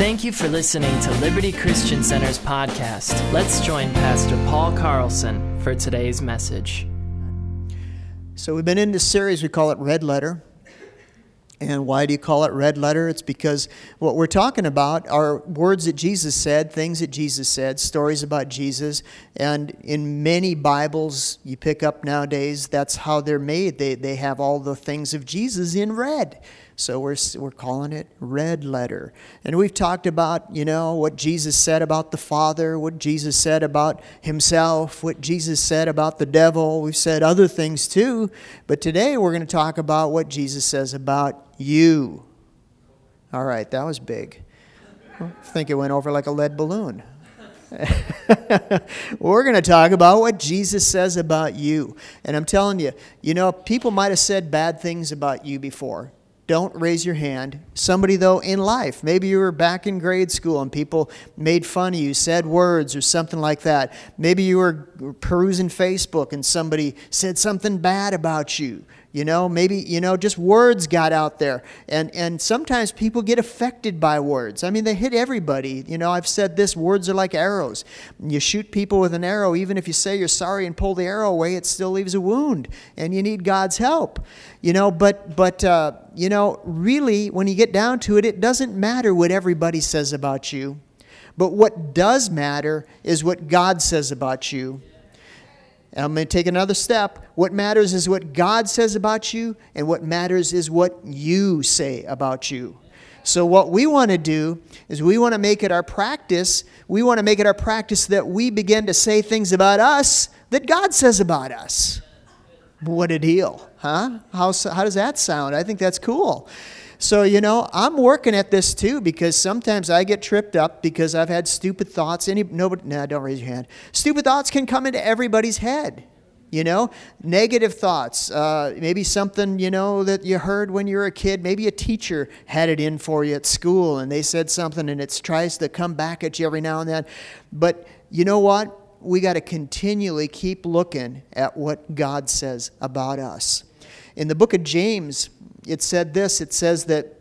Thank you for listening to Liberty Christian Center's podcast. Let's join Pastor Paul Carlson for today's message. So, we've been in this series, we call it Red Letter. And why do you call it red letter? It's because what we're talking about are words that Jesus said, things that Jesus said, stories about Jesus. And in many Bibles you pick up nowadays, that's how they're made. They, they have all the things of Jesus in red. So we're, we're calling it red letter. And we've talked about, you know, what Jesus said about the Father, what Jesus said about himself, what Jesus said about the devil. We've said other things too. But today we're going to talk about what Jesus says about you. All right, that was big. I think it went over like a lead balloon. We're going to talk about what Jesus says about you. And I'm telling you, you know, people might have said bad things about you before don't raise your hand. Somebody, though, in life, maybe you were back in grade school and people made fun of you, said words or something like that. Maybe you were perusing Facebook and somebody said something bad about you. You know, maybe, you know, just words got out there. And, and sometimes people get affected by words. I mean, they hit everybody. You know, I've said this words are like arrows. You shoot people with an arrow, even if you say you're sorry and pull the arrow away, it still leaves a wound. And you need God's help. You know, but, but uh, you know, really, when you get down to it, it doesn't matter what everybody says about you. But what does matter is what God says about you. And I'm going to take another step. What matters is what God says about you, and what matters is what you say about you. So, what we want to do is we want to make it our practice. We want to make it our practice that we begin to say things about us that God says about us. What a deal, huh? How, how does that sound? I think that's cool. So, you know, I'm working at this too because sometimes I get tripped up because I've had stupid thoughts. Any nobody no, don't raise your hand. Stupid thoughts can come into everybody's head. You know, negative thoughts. Uh, maybe something, you know, that you heard when you were a kid. Maybe a teacher had it in for you at school and they said something and it tries to come back at you every now and then. But you know what? We got to continually keep looking at what God says about us. In the book of James, it said this it says that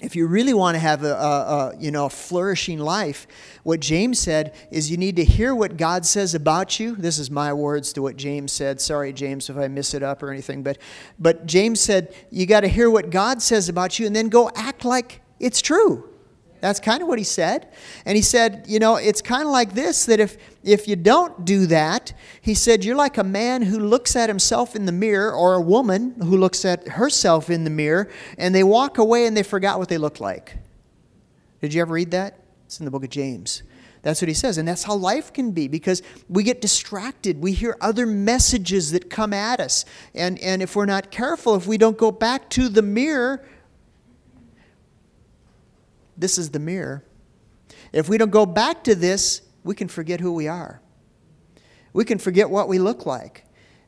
if you really want to have a, a, a, you know a flourishing life what james said is you need to hear what god says about you. This is my words to what james said. Sorry james if i miss it up or anything but but james said you got to hear what god says about you and then go act like it's true that's kind of what he said. And he said, you know, it's kind of like this that if if you don't do that, he said you're like a man who looks at himself in the mirror or a woman who looks at herself in the mirror and they walk away and they forgot what they look like. Did you ever read that? It's in the book of James. That's what he says. And that's how life can be because we get distracted. We hear other messages that come at us. And, and if we're not careful, if we don't go back to the mirror, this is the mirror. If we don't go back to this, we can forget who we are. We can forget what we look like.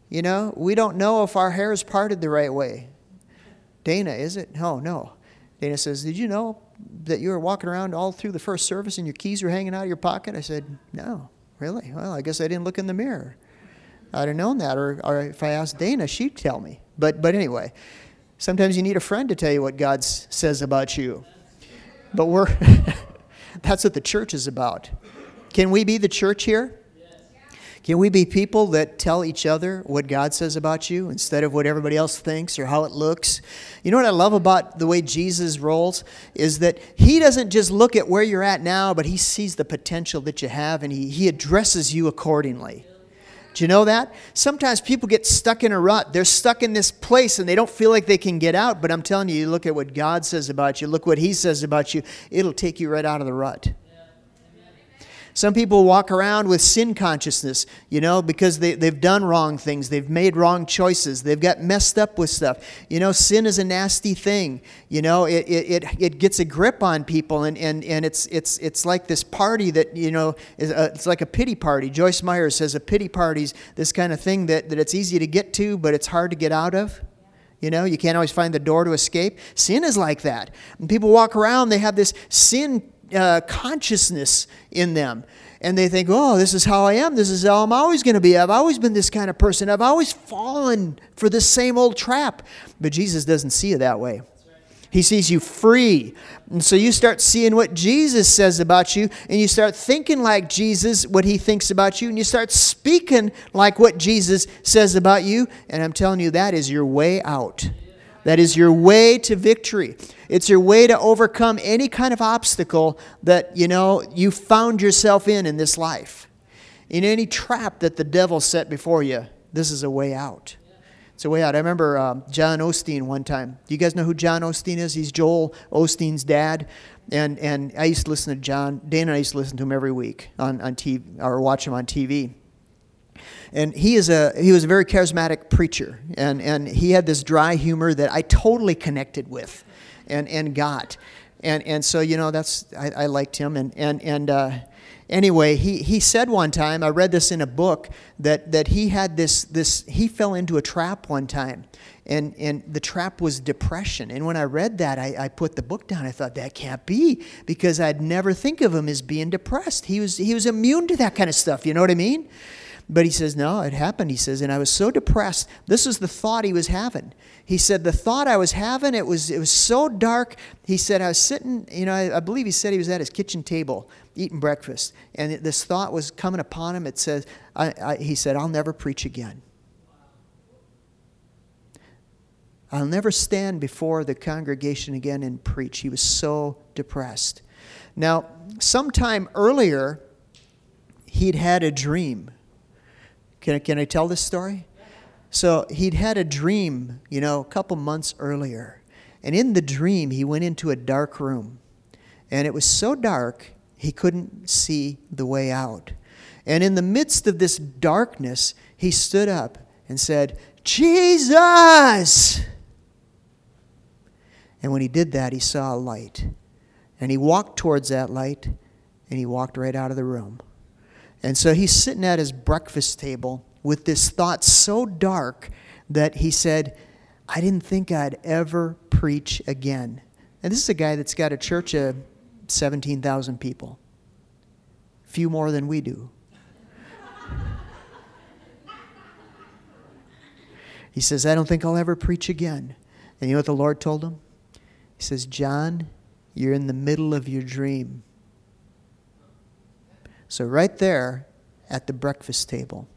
You know, we don't know if our hair is parted the right way. Dana, is it? No, no. Dana says, Did you know that you were walking around all through the first service and your keys were hanging out of your pocket? I said, No, really? Well, I guess I didn't look in the mirror. I'd have known that, or, or if I asked Dana, she'd tell me. But, but anyway, sometimes you need a friend to tell you what God says about you. But we're, that's what the church is about. Can we be the church here? Can we be people that tell each other what God says about you instead of what everybody else thinks or how it looks? You know what I love about the way Jesus rolls is that he doesn't just look at where you're at now, but he sees the potential that you have and he, he addresses you accordingly. Do you know that? Sometimes people get stuck in a rut. They're stuck in this place and they don't feel like they can get out. But I'm telling you, you look at what God says about you, look what He says about you, it'll take you right out of the rut. Some people walk around with sin consciousness, you know, because they, they've done wrong things. They've made wrong choices. They've got messed up with stuff. You know, sin is a nasty thing. You know, it, it, it, gets a grip on people, and, and, and it's, it's, it's like this party that, you know, is a, it's like a pity party. Joyce Meyer says a pity party's this kind of thing that, that it's easy to get to, but it's hard to get out of. You know, you can't always find the door to escape. Sin is like that. When people walk around, they have this sin uh, consciousness in them. And they think, oh, this is how I am. This is how I'm always going to be. I've always been this kind of person. I've always fallen for this same old trap. But Jesus doesn't see it that way. He sees you free. And so you start seeing what Jesus says about you, and you start thinking like Jesus, what he thinks about you, and you start speaking like what Jesus says about you. And I'm telling you, that is your way out. That is your way to victory. It's your way to overcome any kind of obstacle that, you know, you found yourself in in this life. In any trap that the devil set before you, this is a way out. It's a way out. I remember um, John Osteen one time. Do you guys know who John Osteen is? He's Joel Osteen's dad. And, and I used to listen to John. Dana and I used to listen to him every week on, on TV or watch him on TV. And he, is a, he was a very charismatic preacher. And, and he had this dry humor that I totally connected with and, and got. And, and so, you know, that's, I, I liked him. And, and, and uh, anyway, he, he said one time, I read this in a book, that, that he had this, this, he fell into a trap one time. And, and the trap was depression. And when I read that, I, I put the book down. I thought, that can't be, because I'd never think of him as being depressed. He was, he was immune to that kind of stuff, you know what I mean? But he says, no, it happened. He says, and I was so depressed. This was the thought he was having. He said, the thought I was having, it was, it was so dark. He said, I was sitting, you know, I, I believe he said he was at his kitchen table eating breakfast. And this thought was coming upon him. It says, I, I, he said, I'll never preach again. I'll never stand before the congregation again and preach. He was so depressed. Now, sometime earlier, he'd had a dream can I, can I tell this story? So he'd had a dream, you know, a couple months earlier. And in the dream, he went into a dark room. And it was so dark, he couldn't see the way out. And in the midst of this darkness, he stood up and said, Jesus! And when he did that, he saw a light. And he walked towards that light, and he walked right out of the room. And so he's sitting at his breakfast table with this thought so dark that he said, I didn't think I'd ever preach again. And this is a guy that's got a church of 17,000 people, few more than we do. he says, I don't think I'll ever preach again. And you know what the Lord told him? He says, John, you're in the middle of your dream. So, right there at the breakfast table,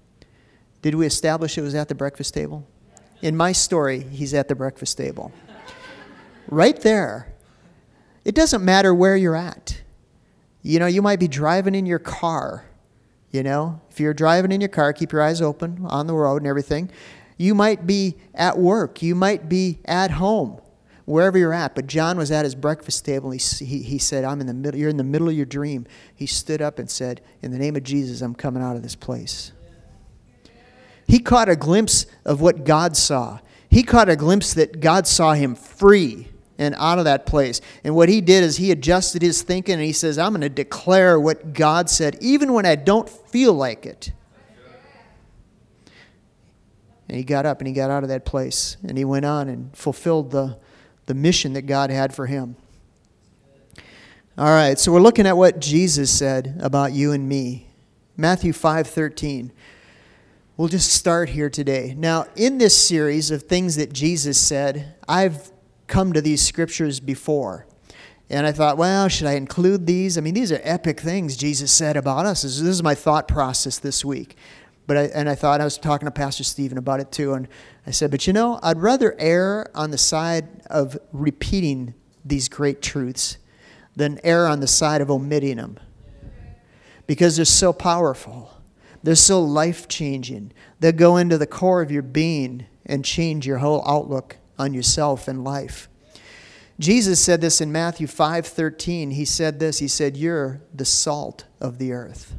did we establish it was at the breakfast table? In my story, he's at the breakfast table. right there. It doesn't matter where you're at. You know, you might be driving in your car. You know, if you're driving in your car, keep your eyes open on the road and everything. You might be at work. You might be at home wherever you're at. But John was at his breakfast table. He, he, he said, I'm in the middle, you're in the middle of your dream. He stood up and said, In the name of Jesus, I'm coming out of this place. He caught a glimpse of what God saw. He caught a glimpse that God saw him free and out of that place. And what he did is he adjusted his thinking and he says, I'm going to declare what God said, even when I don't feel like it. And he got up and he got out of that place and he went on and fulfilled the the mission that God had for him. All right, so we're looking at what Jesus said about you and me. Matthew 5:13. We'll just start here today. Now, in this series of things that Jesus said, I've come to these scriptures before. And I thought, well, should I include these? I mean, these are epic things Jesus said about us. This is my thought process this week. But I, and I thought I was talking to Pastor Stephen about it too, and I said, but you know, I'd rather err on the side of repeating these great truths than err on the side of omitting them, because they're so powerful, they're so life changing. They go into the core of your being and change your whole outlook on yourself and life. Jesus said this in Matthew 5:13. He said this. He said, "You're the salt of the earth."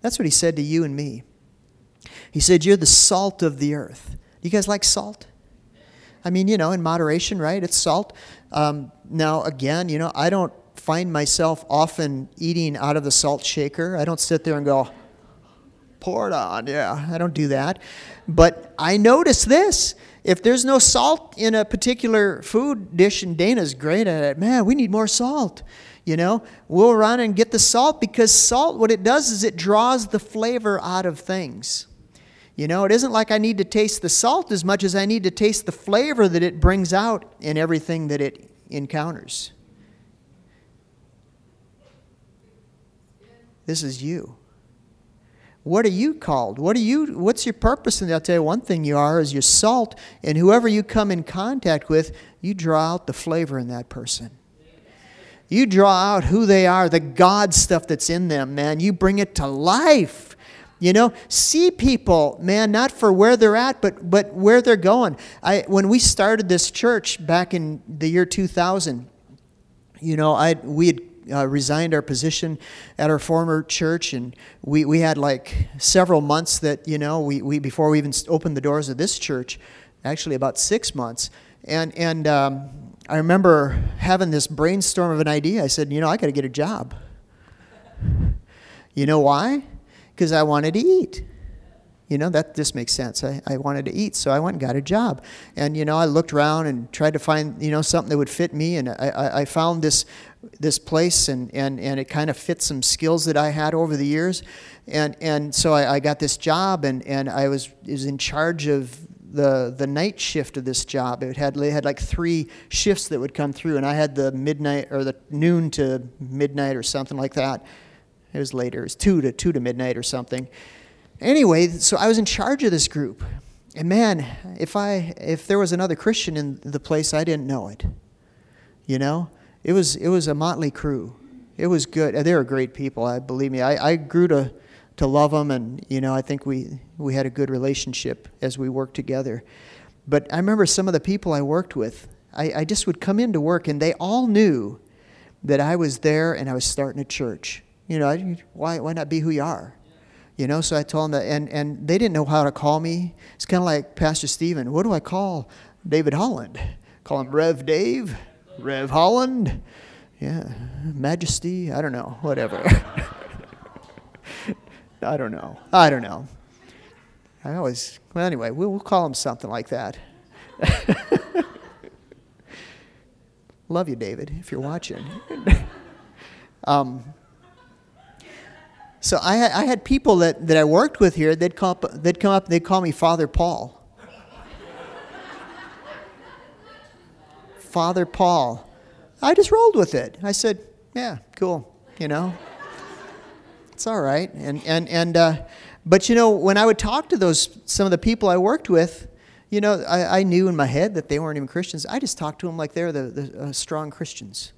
That's what he said to you and me. He said, You're the salt of the earth. You guys like salt? I mean, you know, in moderation, right? It's salt. Um, now, again, you know, I don't find myself often eating out of the salt shaker. I don't sit there and go, pour it on. Yeah, I don't do that. But I notice this. If there's no salt in a particular food dish, and Dana's great at it, man, we need more salt. You know, we'll run and get the salt because salt, what it does is it draws the flavor out of things. You know, it isn't like I need to taste the salt as much as I need to taste the flavor that it brings out in everything that it encounters. This is you. What are you called? What are you what's your purpose? And I'll tell you one thing you are is you're salt, and whoever you come in contact with, you draw out the flavor in that person. You draw out who they are, the God stuff that's in them, man. You bring it to life. You know, see people, man, not for where they're at, but but where they're going. I when we started this church back in the year 2000, you know, I we had uh, resigned our position at our former church, and we, we had like several months that you know we, we before we even opened the doors of this church, actually about six months, and and um, I remember having this brainstorm of an idea. I said, you know, I got to get a job. You know why? Because I wanted to eat. You know that this makes sense. I, I wanted to eat so i went and got a job. And you know i looked around and tried to find you know something that would fit me and i, I, I found this this place and, and, and it kind of fit some skills that i had over the years. And, and so I, I got this job and, and i was, was in charge of the, the night shift of this job. It had, they had like three shifts that would come through and i had the midnight or the noon to midnight or something like that it was later it was two to two to midnight or something Anyway, so I was in charge of this group. And man, if I if there was another Christian in the place, I didn't know it. You know? It was it was a motley crew. It was good. They were great people, I believe me. I, I grew to to love them and you know, I think we we had a good relationship as we worked together. But I remember some of the people I worked with, I, I just would come into work and they all knew that I was there and I was starting a church. You know, why, why not be who you are? You know, so I told them that, and, and they didn't know how to call me. It's kind of like Pastor Stephen. What do I call David Holland? Call him Rev Dave? Rev Holland? Yeah, Majesty? I don't know, whatever. I don't know. I don't know. I always, well, anyway, we'll, we'll call him something like that. Love you, David, if you're watching. um, so I had, I had people that, that I worked with here, they'd come up, they'd come up, they'd call me Father Paul. Father Paul. I just rolled with it. I said, yeah, cool, you know. It's all right. And, and, and, uh, but you know, when I would talk to those, some of the people I worked with, you know, I, I knew in my head that they weren't even Christians. I just talked to them like they're the, the uh, strong Christians.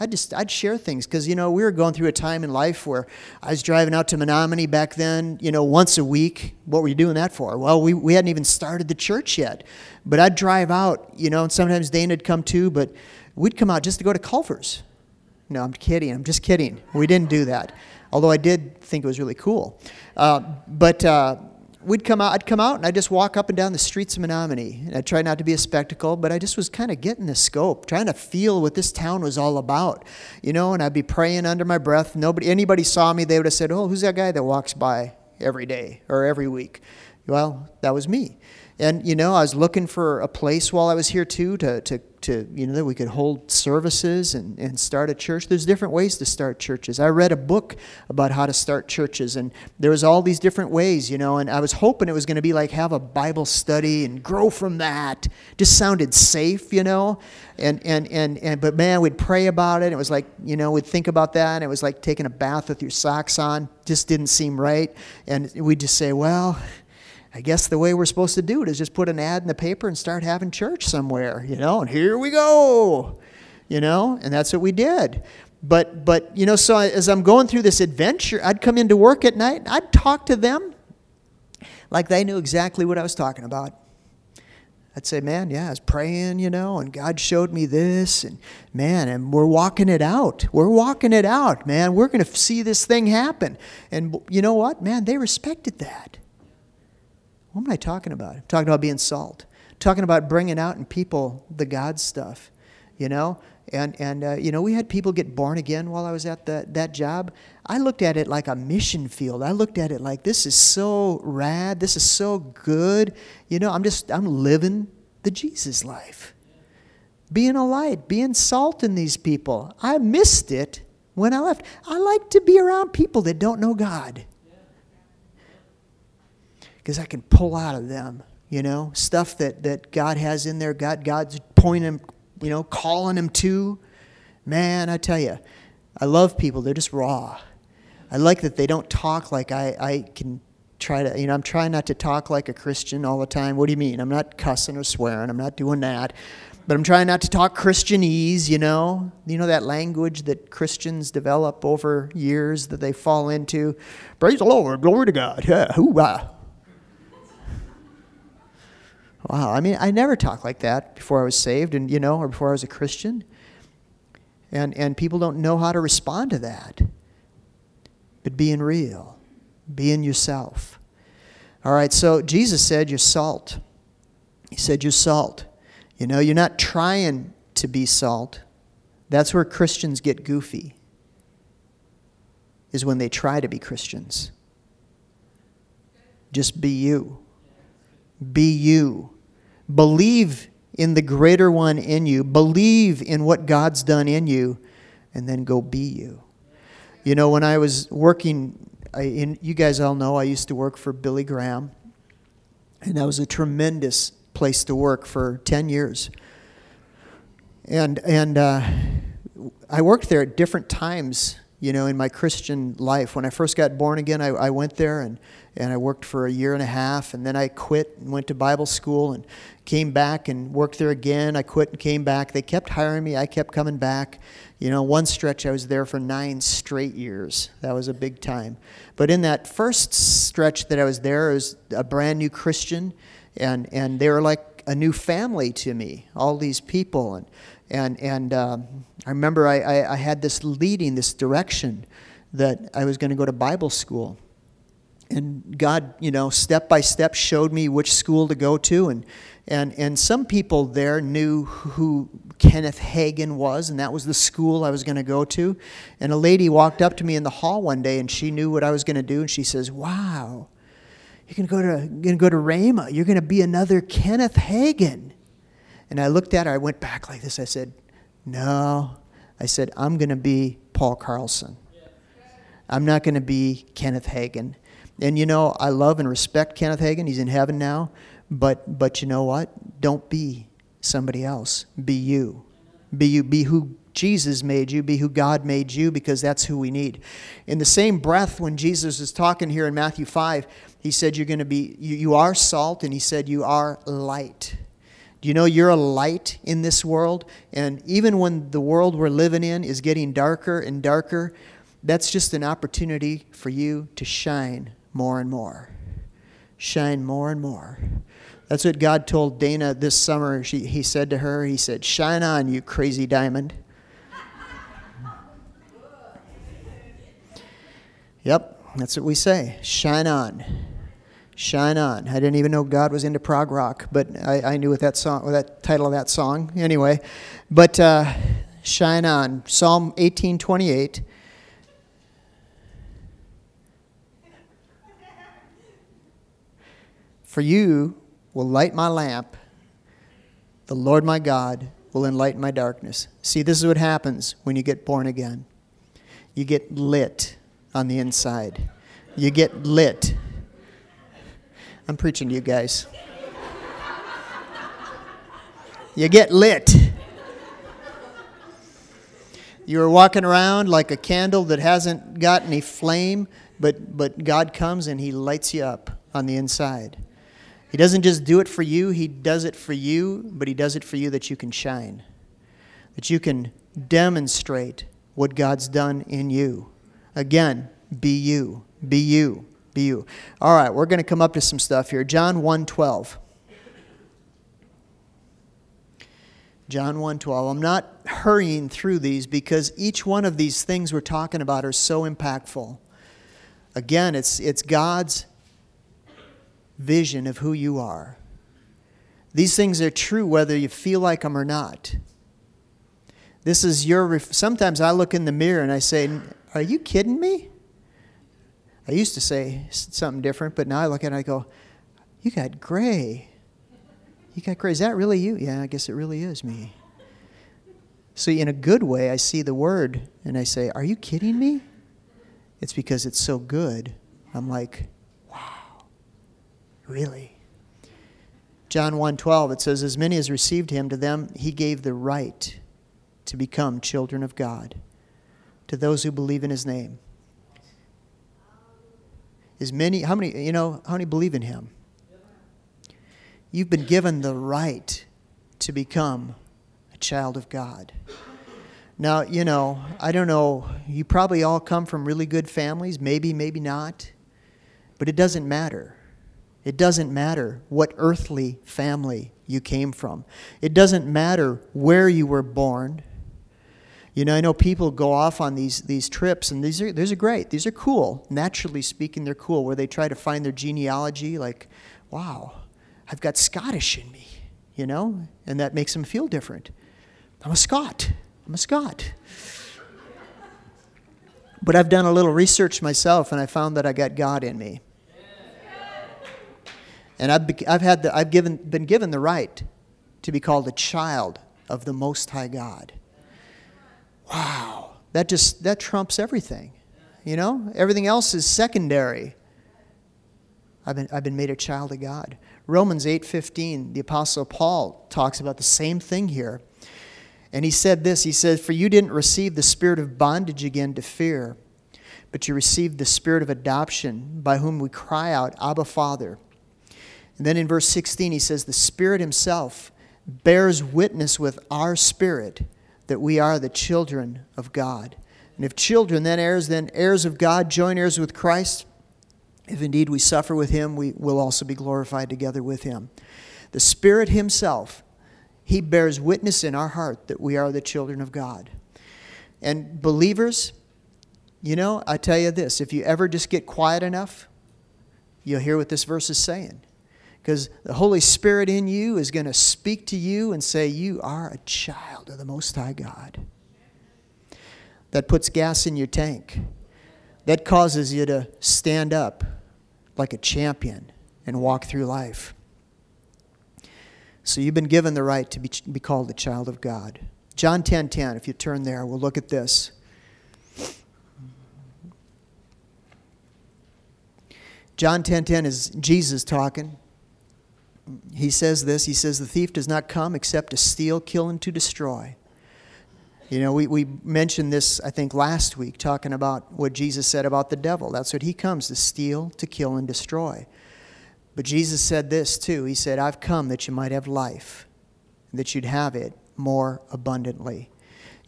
I'd just I'd share things because you know we were going through a time in life where I was driving out to Menominee back then, you know, once a week. What were you doing that for? Well, we, we hadn't even started the church yet, but I'd drive out, you know, and sometimes Dana'd come too, but we'd come out just to go to Culver's. No, I'm kidding. I'm just kidding. We didn't do that, although I did think it was really cool. Uh, but uh, we'd come out, I'd come out and I'd just walk up and down the streets of Menominee. And I'd try not to be a spectacle, but I just was kind of getting the scope, trying to feel what this town was all about. You know, and I'd be praying under my breath. Nobody, anybody saw me, they would have said, Oh, who's that guy that walks by every day or every week? Well, that was me. And, you know, I was looking for a place while I was here too to, to to, you know, that we could hold services and, and start a church. There's different ways to start churches. I read a book about how to start churches, and there was all these different ways, you know, and I was hoping it was going to be like have a Bible study and grow from that. Just sounded safe, you know, and, and, and, and but man, we'd pray about it. It was like, you know, we'd think about that, and it was like taking a bath with your socks on. Just didn't seem right. And we'd just say, well, I guess the way we're supposed to do it is just put an ad in the paper and start having church somewhere, you know, and here we go, you know, and that's what we did. But, but you know, so as I'm going through this adventure, I'd come into work at night, I'd talk to them like they knew exactly what I was talking about. I'd say, man, yeah, I was praying, you know, and God showed me this, and man, and we're walking it out. We're walking it out, man. We're going to see this thing happen. And you know what, man, they respected that. What am I talking about? I'm talking about being salt. I'm talking about bringing out in people the God stuff, you know? And, and uh, you know, we had people get born again while I was at the, that job. I looked at it like a mission field. I looked at it like this is so rad. This is so good. You know, I'm just, I'm living the Jesus life. Being a light, being salt in these people. I missed it when I left. I like to be around people that don't know God because I can pull out of them, you know, stuff that, that God has in there. God, God's pointing you know, calling them to. Man, I tell you, I love people. They're just raw. I like that they don't talk like I, I can try to, you know, I'm trying not to talk like a Christian all the time. What do you mean? I'm not cussing or swearing. I'm not doing that. But I'm trying not to talk Christianese, you know? You know that language that Christians develop over years that they fall into? Praise the Lord, glory to God. Yeah. Wow, I mean, I never talked like that before I was saved and, you know, or before I was a Christian. And, and people don't know how to respond to that. But being real, being yourself. All right, so Jesus said, You're salt. He said, You're salt. You know, you're not trying to be salt. That's where Christians get goofy, is when they try to be Christians. Just be you. Be you. Believe in the greater one in you. Believe in what God's done in you, and then go be you. You know, when I was working, I, in, you guys all know I used to work for Billy Graham, and that was a tremendous place to work for 10 years. And, and uh, I worked there at different times, you know, in my Christian life. When I first got born again, I, I went there and, and I worked for a year and a half, and then I quit and went to Bible school and came back and worked there again. I quit and came back. They kept hiring me, I kept coming back. You know, one stretch I was there for nine straight years. That was a big time. But in that first stretch that I was there, I was a brand new Christian and and they were like a new family to me. All these people, and and and um, I remember I, I, I had this leading, this direction that I was going to go to Bible school, and God, you know, step by step showed me which school to go to, and and and some people there knew who Kenneth Hagin was, and that was the school I was going to go to. And a lady walked up to me in the hall one day, and she knew what I was going to do, and she says, "Wow." You're going to go to, you're going to go to Rhema. You're going to be another Kenneth Hagin. And I looked at her. I went back like this. I said, No. I said, I'm going to be Paul Carlson. I'm not going to be Kenneth Hagin. And you know, I love and respect Kenneth Hagin. He's in heaven now. But, but you know what? Don't be somebody else. Be you. Be you. Be who Jesus made you, be who God made you, because that's who we need. In the same breath, when Jesus is talking here in Matthew 5, he said, You're going to be, you, you are salt, and he said, You are light. Do you know you're a light in this world? And even when the world we're living in is getting darker and darker, that's just an opportunity for you to shine more and more. Shine more and more. That's what God told Dana this summer. She, he said to her, He said, Shine on, you crazy diamond. Yep, that's what we say. Shine on. Shine On. I didn't even know God was into prog rock, but I, I knew what that song, or that title of that song. Anyway, but uh, Shine On, Psalm 1828. For you will light my lamp. The Lord my God will enlighten my darkness. See, this is what happens when you get born again. You get lit on the inside. You get lit I'm preaching to you guys. you get lit. You're walking around like a candle that hasn't got any flame, but, but God comes and He lights you up on the inside. He doesn't just do it for you, He does it for you, but He does it for you that you can shine, that you can demonstrate what God's done in you. Again, be you. Be you be you. All right, we're going to come up to some stuff here. John 1:12. John 1:12. I'm not hurrying through these because each one of these things we're talking about are so impactful. Again, it's it's God's vision of who you are. These things are true whether you feel like them or not. This is your sometimes I look in the mirror and I say, "Are you kidding me?" I used to say something different, but now I look at it and I go, You got gray. You got gray. Is that really you? Yeah, I guess it really is me. So, in a good way, I see the word and I say, Are you kidding me? It's because it's so good. I'm like, Wow, really? John 1:12 it says as many as received him to them he gave the right to become children of God to those who believe in his name. As many how many you know how many believe in him? You've been given the right to become a child of God. Now, you know, I don't know, you probably all come from really good families, maybe, maybe not, but it doesn't matter. It doesn't matter what earthly family you came from. It doesn't matter where you were born. You know, I know people go off on these, these trips, and these are, these are great. These are cool. Naturally speaking, they're cool, where they try to find their genealogy, like, wow, I've got Scottish in me, you know, and that makes them feel different. I'm a Scot. I'm a Scot. But I've done a little research myself, and I found that I got God in me. And I've, I've, had the, I've given, been given the right to be called a child of the Most High God. Wow. That just, that trumps everything. You know, everything else is secondary. I've been, I've been made a child of God. Romans 8:15, the apostle Paul talks about the same thing here. And he said this, he said, "For you didn't receive the spirit of bondage again to fear, but you received the spirit of adoption by whom we cry out, Abba, Father." And then in verse 16 he says, "The Spirit himself bears witness with our spirit that we are the children of God." And if children, then heirs, then heirs of God, joint heirs with Christ, if indeed we suffer with him, we will also be glorified together with him. The Spirit Himself, He bears witness in our heart that we are the children of God. And believers, you know, I tell you this if you ever just get quiet enough, you'll hear what this verse is saying. Because the Holy Spirit in you is going to speak to you and say, You are a child of the Most High God. That puts gas in your tank that causes you to stand up like a champion and walk through life. So you've been given the right to be, be called a child of God. John 10:10, 10, 10, if you turn there, we'll look at this. John 10:10 10, 10 is Jesus talking. He says this, he says the thief does not come except to steal, kill and to destroy. You know, we, we mentioned this, I think, last week, talking about what Jesus said about the devil. That's what he comes to steal, to kill, and destroy. But Jesus said this too. He said, I've come that you might have life, that you'd have it more abundantly.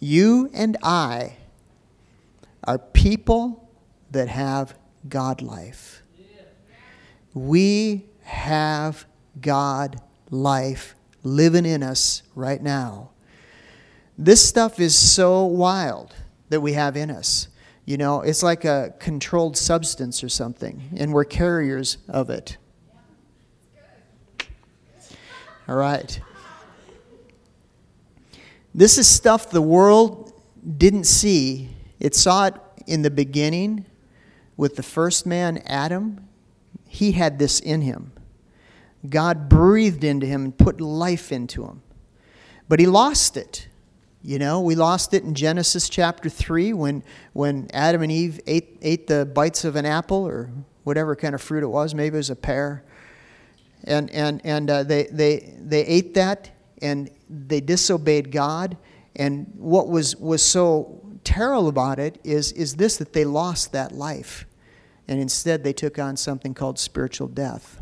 You and I are people that have God life. We have God life living in us right now. This stuff is so wild that we have in us. You know, it's like a controlled substance or something, and we're carriers of it. All right. This is stuff the world didn't see. It saw it in the beginning with the first man, Adam. He had this in him. God breathed into him and put life into him. But he lost it. You know, we lost it in Genesis chapter 3 when, when Adam and Eve ate, ate the bites of an apple or whatever kind of fruit it was. Maybe it was a pear. And, and, and uh, they, they, they ate that and they disobeyed God. And what was, was so terrible about it is, is this that they lost that life. And instead, they took on something called spiritual death.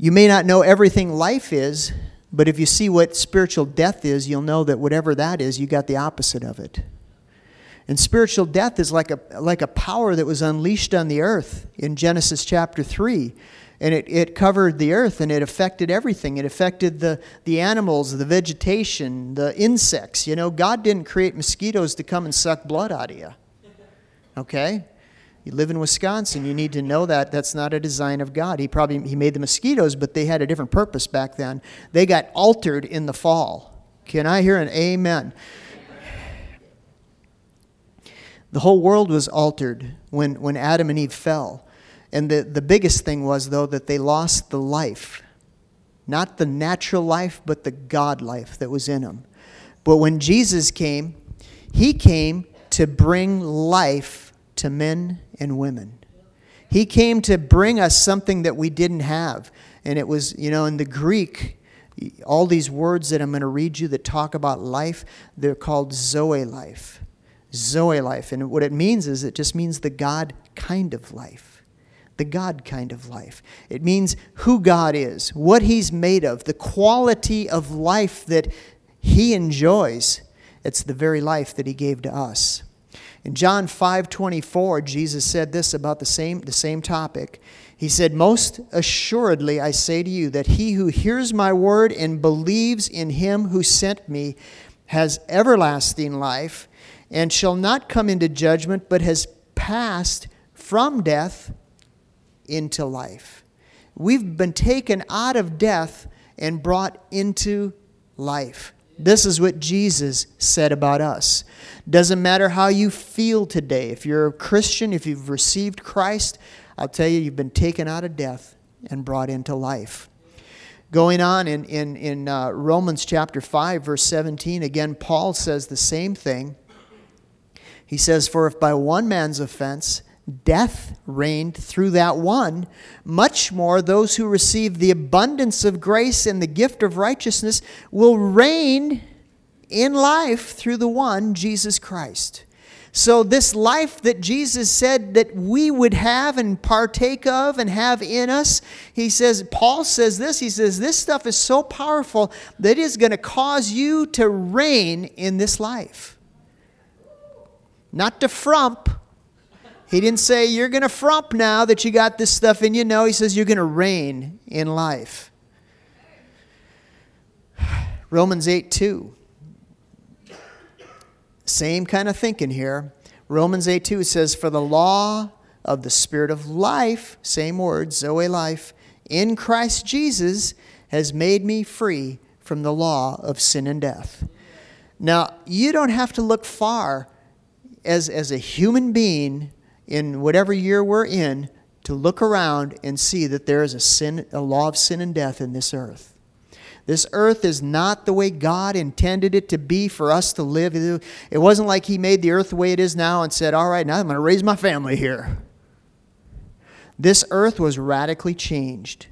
You may not know everything life is, but if you see what spiritual death is, you'll know that whatever that is, you got the opposite of it. And spiritual death is like a, like a power that was unleashed on the earth in Genesis chapter 3. And it, it covered the earth and it affected everything. It affected the, the animals, the vegetation, the insects. You know, God didn't create mosquitoes to come and suck blood out of you. Okay? You live in Wisconsin, you need to know that that's not a design of God. He probably he made the mosquitoes, but they had a different purpose back then. They got altered in the fall. Can I hear an amen? The whole world was altered when, when Adam and Eve fell. And the, the biggest thing was, though, that they lost the life. Not the natural life, but the God life that was in them. But when Jesus came, he came to bring life to men and women. He came to bring us something that we didn't have. And it was, you know, in the Greek, all these words that I'm going to read you that talk about life, they're called Zoe life. Zoe life. And what it means is it just means the God kind of life. The God kind of life. It means who God is, what He's made of, the quality of life that He enjoys. It's the very life that He gave to us. In John 5:24, Jesus said this about the same, the same topic. He said, Most assuredly I say to you that he who hears my word and believes in him who sent me has everlasting life and shall not come into judgment, but has passed from death into life. We've been taken out of death and brought into life. This is what Jesus said about us. Doesn't matter how you feel today. If you're a Christian, if you've received Christ, I'll tell you, you've been taken out of death and brought into life. Going on in, in, in uh, Romans chapter 5, verse 17, again, Paul says the same thing. He says, For if by one man's offense death reigned through that one, much more those who receive the abundance of grace and the gift of righteousness will reign in life through the one, Jesus Christ. So, this life that Jesus said that we would have and partake of and have in us, he says, Paul says this, he says, this stuff is so powerful that it is going to cause you to reign in this life. Not to frump. He didn't say, you're going to frump now that you got this stuff in you. No, he says, you're going to reign in life. Romans 8 2. Same kind of thinking here. Romans 8 2 says, For the law of the Spirit of life, same word, Zoe life, in Christ Jesus has made me free from the law of sin and death. Now, you don't have to look far as, as a human being in whatever year we're in to look around and see that there is a sin, a law of sin and death in this earth. This earth is not the way God intended it to be for us to live. It wasn't like He made the earth the way it is now and said, All right, now I'm going to raise my family here. This earth was radically changed.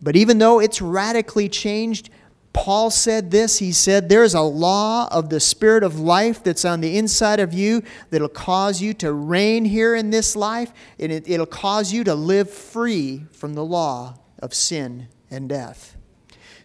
But even though it's radically changed, Paul said this. He said, There's a law of the Spirit of life that's on the inside of you that'll cause you to reign here in this life, and it, will cause you to live free from the law of sin and death.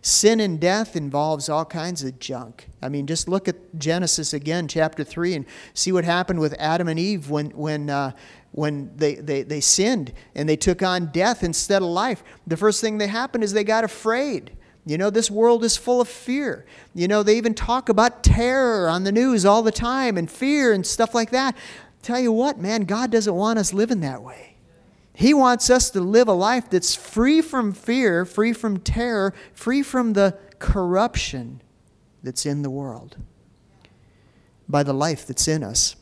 Sin and death involves all kinds of junk. I mean, just look at Genesis again, chapter 3, and see what happened with Adam and Eve when, when, uh, when they, they, they sinned and they took on death instead of life. The first thing that happened is they got afraid. You know, this world is full of fear. You know, they even talk about terror on the news all the time and fear and stuff like that. Tell you what, man, God doesn't want us living that way. He wants us to live a life that's free from fear, free from terror, free from the corruption that's in the world by the life that's in us.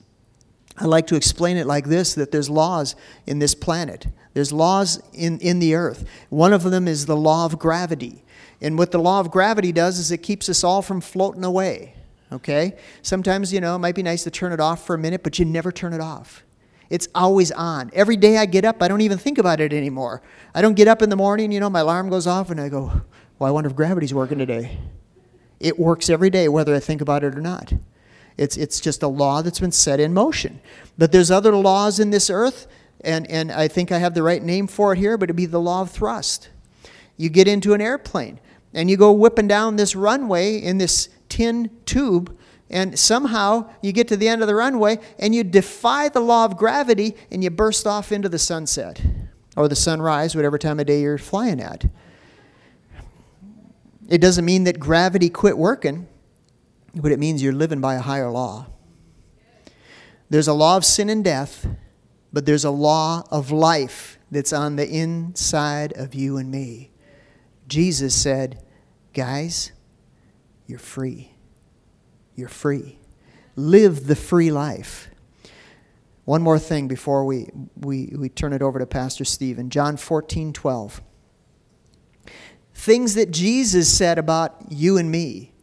I like to explain it like this that there's laws in this planet. There's laws in, in the earth. One of them is the law of gravity. And what the law of gravity does is it keeps us all from floating away. Okay? Sometimes, you know, it might be nice to turn it off for a minute, but you never turn it off. It's always on. Every day I get up, I don't even think about it anymore. I don't get up in the morning, you know, my alarm goes off, and I go, well, I wonder if gravity's working today. It works every day, whether I think about it or not. It's, it's just a law that's been set in motion. But there's other laws in this earth, and, and I think I have the right name for it here, but it'd be the law of thrust. You get into an airplane, and you go whipping down this runway in this tin tube, and somehow you get to the end of the runway and you defy the law of gravity and you burst off into the sunset or the sunrise, whatever time of day you're flying at. It doesn't mean that gravity quit working, but it means you're living by a higher law. There's a law of sin and death, but there's a law of life that's on the inside of you and me. Jesus said, Guys, you're free you're free. Live the free life. One more thing before we, we, we turn it over to Pastor Stephen. John 14, 12. Things that Jesus said about you and me.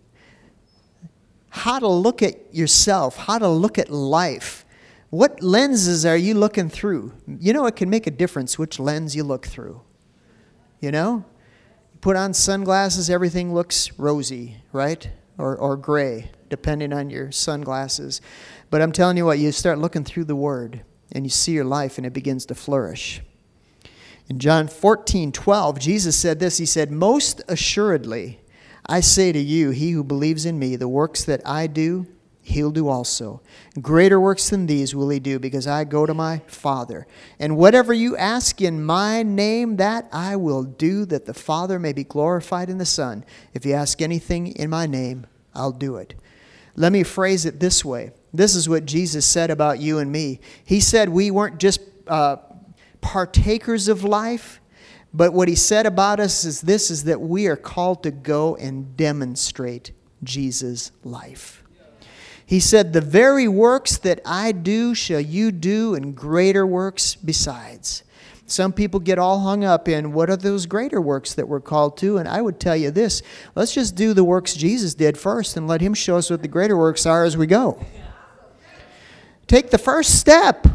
How to look at yourself, how to look at life. What lenses are you looking through? You know, it can make a difference which lens you look through. You know? Put on sunglasses, everything looks rosy, right? Or, or gray, depending on your sunglasses. But I'm telling you what, you start looking through the Word and you see your life and it begins to flourish. In John 14, 12, Jesus said this He said, Most assuredly, I say to you, he who believes in me, the works that I do, he'll do also. Greater works than these will he do, because I go to my Father. And whatever you ask in my name, that I will do, that the Father may be glorified in the Son. If you ask anything in my name, I'll do it. Let me phrase it this way. This is what Jesus said about you and me. He said we weren't just uh, partakers of life, but what he said about us is this is that we are called to go and demonstrate Jesus' life. He said, The very works that I do shall you do, and greater works besides. Some people get all hung up in what are those greater works that we're called to, and I would tell you this let's just do the works Jesus did first and let Him show us what the greater works are as we go. Take the first step.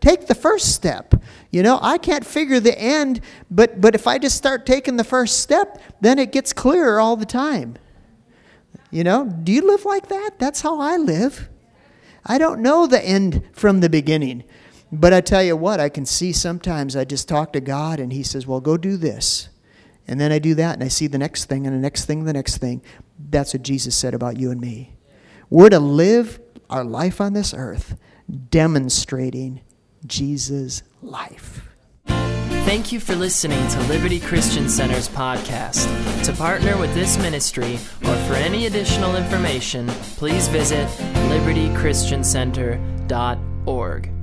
Take the first step. You know, I can't figure the end, but, but if I just start taking the first step, then it gets clearer all the time. You know, do you live like that? That's how I live. I don't know the end from the beginning. But I tell you what, I can see sometimes I just talk to God and He says, Well, go do this. And then I do that and I see the next thing and the next thing, the next thing. That's what Jesus said about you and me. We're to live our life on this earth demonstrating Jesus' life. Thank you for listening to Liberty Christian Center's podcast. To partner with this ministry or for any additional information, please visit libertychristiancenter.org.